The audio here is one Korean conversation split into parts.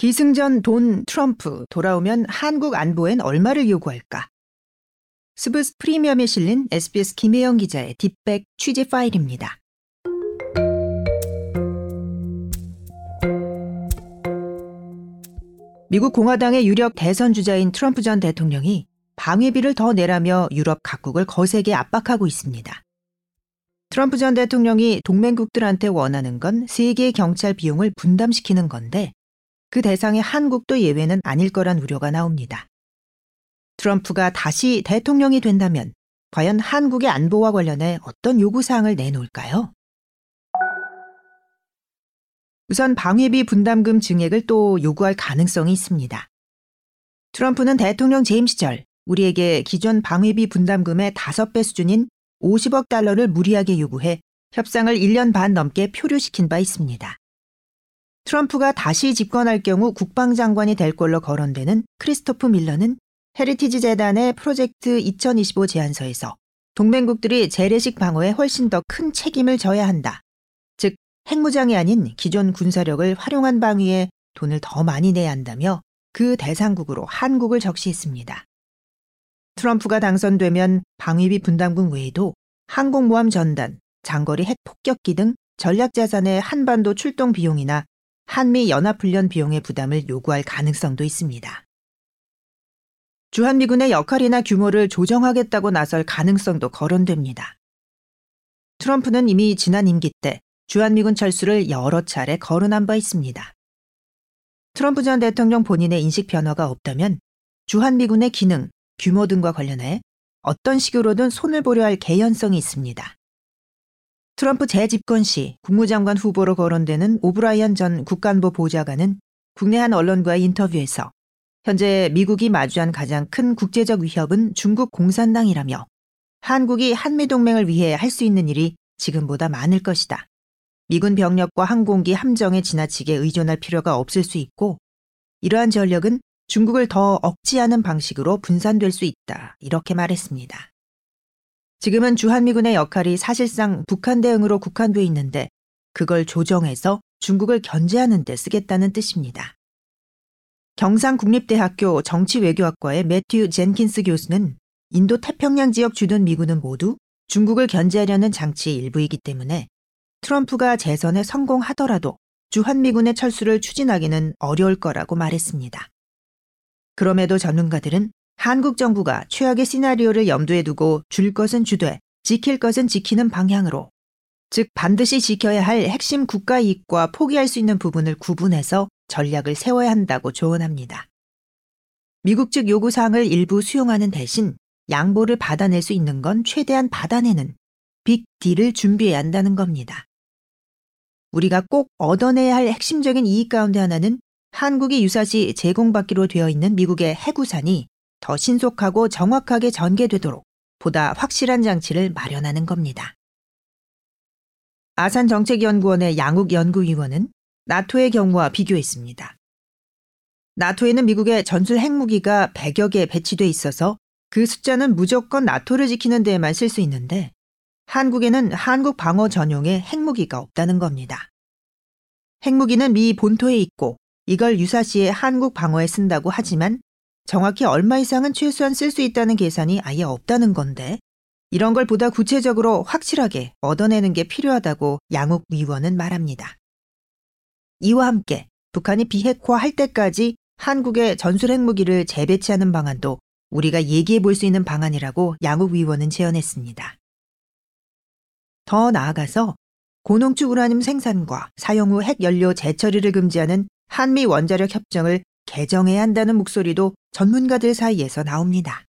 기승전 돈 트럼프 돌아오면 한국 안보엔 얼마를 요구할까? 스브스 프리미엄에 실린 SBS 김혜영 기자의 딥빽 취재 파일입니다. 미국 공화당의 유력 대선 주자인 트럼프 전 대통령이 방위비를 더 내라며 유럽 각국을 거세게 압박하고 있습니다. 트럼프 전 대통령이 동맹국들한테 원하는 건 세계 경찰 비용을 분담시키는 건데 그 대상의 한국도 예외는 아닐 거란 우려가 나옵니다. 트럼프가 다시 대통령이 된다면 과연 한국의 안보와 관련해 어떤 요구사항을 내놓을까요? 우선 방위비 분담금 증액을 또 요구할 가능성이 있습니다. 트럼프는 대통령 재임 시절 우리에게 기존 방위비 분담금의 5배 수준인 50억 달러를 무리하게 요구해 협상을 1년 반 넘게 표류시킨 바 있습니다. 트럼프가 다시 집권할 경우 국방장관이 될 걸로 거론되는 크리스토퍼 밀러는 헤리티지 재단의 프로젝트 2025 제안서에서 동맹국들이 재래식 방어에 훨씬 더 큰 책임을 져야 한다. 즉, 핵무장이 아닌 기존 군사력을 활용한 방위에 돈을 더 많이 내야 한다며 그 대상국으로 한국을 적시했습니다. 트럼프가 당선되면 방위비 분담금 외에도 항공모함 전단, 장거리 핵 폭격기 등 전략자산의 한반도 출동 비용이나 한미 연합훈련 비용의 부담을 요구할 가능성도 있습니다. 주한미군의 역할이나 규모를 조정하겠다고 나설 가능성도 거론됩니다. 트럼프는 이미 지난 임기 때 주한미군 철수를 여러 차례 거론한 바 있습니다. 트럼프 전 대통령 본인의 인식 변화가 없다면 주한미군의 기능, 규모 등과 관련해 어떤 식으로든 손을 보려 할 개연성이 있습니다. 트럼프 재집권 시 국무장관 후보로 거론되는 오브라이언 전 국간보 보좌관은 국내 한 언론과의 인터뷰에서 현재 미국이 마주한 가장 큰 국제적 위협은 중국 공산당이라며 한국이 한미동맹을 위해 할 수 있는 일이 지금보다 많을 것이다. 미군 병력과 항공기 함정에 지나치게 의존할 필요가 없을 수 있고 이러한 전력은 중국을 더 억지하는 방식으로 분산될 수 있다. 이렇게 말했습니다. 지금은 주한미군의 역할이 사실상 북한 대응으로 국한돼 있는데 그걸 조정해서 중국을 견제하는 데 쓰겠다는 뜻입니다. 경상국립대학교 정치외교학과의 매튜 젠킨스 교수는 인도 태평양 지역 주둔 미군은 모두 중국을 견제하려는 장치의 일부이기 때문에 트럼프가 재선에 성공하더라도 주한미군의 철수를 추진하기는 어려울 거라고 말했습니다. 그럼에도 전문가들은 한국 정부가 최악의 시나리오를 염두에 두고 줄 것은 주되 지킬 것은 지키는 방향으로 즉 반드시 지켜야 할 핵심 국가 이익과 포기할 수 있는 부분을 구분해서 전략을 세워야 한다고 조언합니다. 미국 측 요구 사항을 일부 수용하는 대신 양보를 받아낼 수 있는 건 최대한 받아내는 빅 딜을 준비해야 한다는 겁니다. 우리가 꼭 얻어내야 할 핵심적인 이익 가운데 하나는 한국이 유사시 제공받기로 되어 있는 미국의 해구산이 더 신속하고 정확하게 전개되도록 보다 확실한 장치를 마련하는 겁니다. 아산 정책연구원의 양욱 연구위원은 나토의 경우와 비교했습니다. 나토에는 미국의 전술 핵무기가 100여 개 배치돼 있어서 그 숫자는 무조건 나토를 지키는 데에만 쓸 수 있는데 한국에는 한국 방어 전용의 핵무기가 없다는 겁니다. 핵무기는 미 본토에 있고 이걸 유사시에 한국 방어에 쓴다고 하지만 정확히 얼마 이상은 최소한 쓸 수 있다는 계산이 아예 없다는 건데 이런 걸 보다 구체적으로 확실하게 얻어내는 게 필요하다고 양욱 위원은 말합니다. 이와 함께 북한이 비핵화할 때까지 한국의 전술 핵무기를 재배치하는 방안도 우리가 얘기해 볼 수 있는 방안이라고 양욱 위원은 제언했습니다. 더 나아가서 고농축 우라늄 생산과 사용 후 핵연료 재처리를 금지하는 한미 원자력 협정을 개정해야 한다는 목소리도 전문가들 사이에서 나옵니다.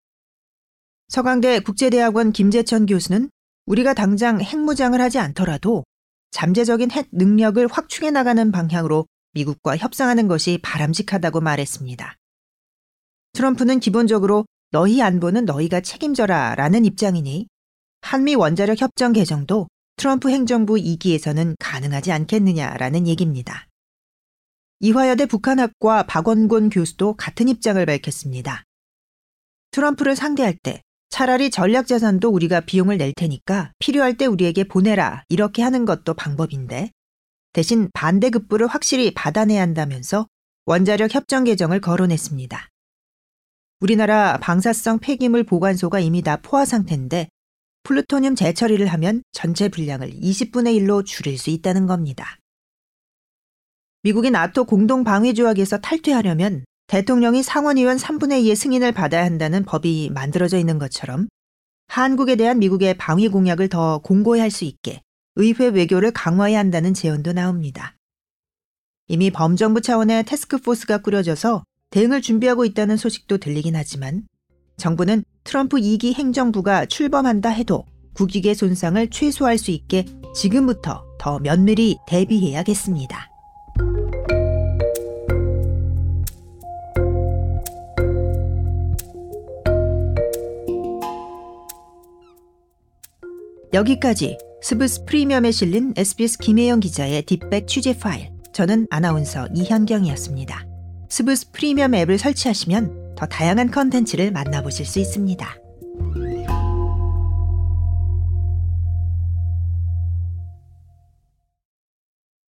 서강대 국제대학원 김재천 교수는 우리가 당장 핵무장을 하지 않더라도 잠재적인 핵 능력을 확충해 나가는 방향으로 미국과 협상하는 것이 바람직하다고 말했습니다. 트럼프는 기본적으로 너희 안보는 너희가 책임져라 라는 입장이니 한미 원자력 협정 개정도 트럼프 행정부 2기에서는 가능하지 않겠느냐라는 얘기입니다. 이화여대 북한학과 박원곤 교수도 같은 입장을 밝혔습니다. 트럼프를 상대할 때 차라리 전략자산도 우리가 비용을 낼 테니까 필요할 때 우리에게 보내라 이렇게 하는 것도 방법인데 대신 반대급부를 확실히 받아내야 한다면서 원자력 협정 개정을 거론했습니다. 우리나라 방사성 폐기물 보관소가 이미 다 포화 상태인데 플루토늄 재처리를 하면 전체 분량을 20분의 1로 줄일 수 있다는 겁니다. 미국이 나토 공동 방위 조약에서 탈퇴하려면 대통령이 상원의원 3분의 2의 승인을 받아야 한다는 법이 만들어져 있는 것처럼 한국에 대한 미국의 방위 공약을 더 공고히 할 수 있게 의회 외교를 강화해야 한다는 제언도 나옵니다. 이미 범정부 차원의 테스크포스가 꾸려져서 대응을 준비하고 있다는 소식도 들리긴 하지만 정부는 트럼프 2기 행정부가 출범한다 해도 국익의 손상을 최소화할 수 있게 지금부터 더 면밀히 대비해야겠습니다. 여기까지 스브스 프리미엄에 실린 SBS 김혜영 기자의 딥백 취재 파일. 저는 아나운서 이현경이었습니다. 스브스 프리미엄 앱을 설치하시면 더 다양한 컨텐츠를 만나보실 수 있습니다.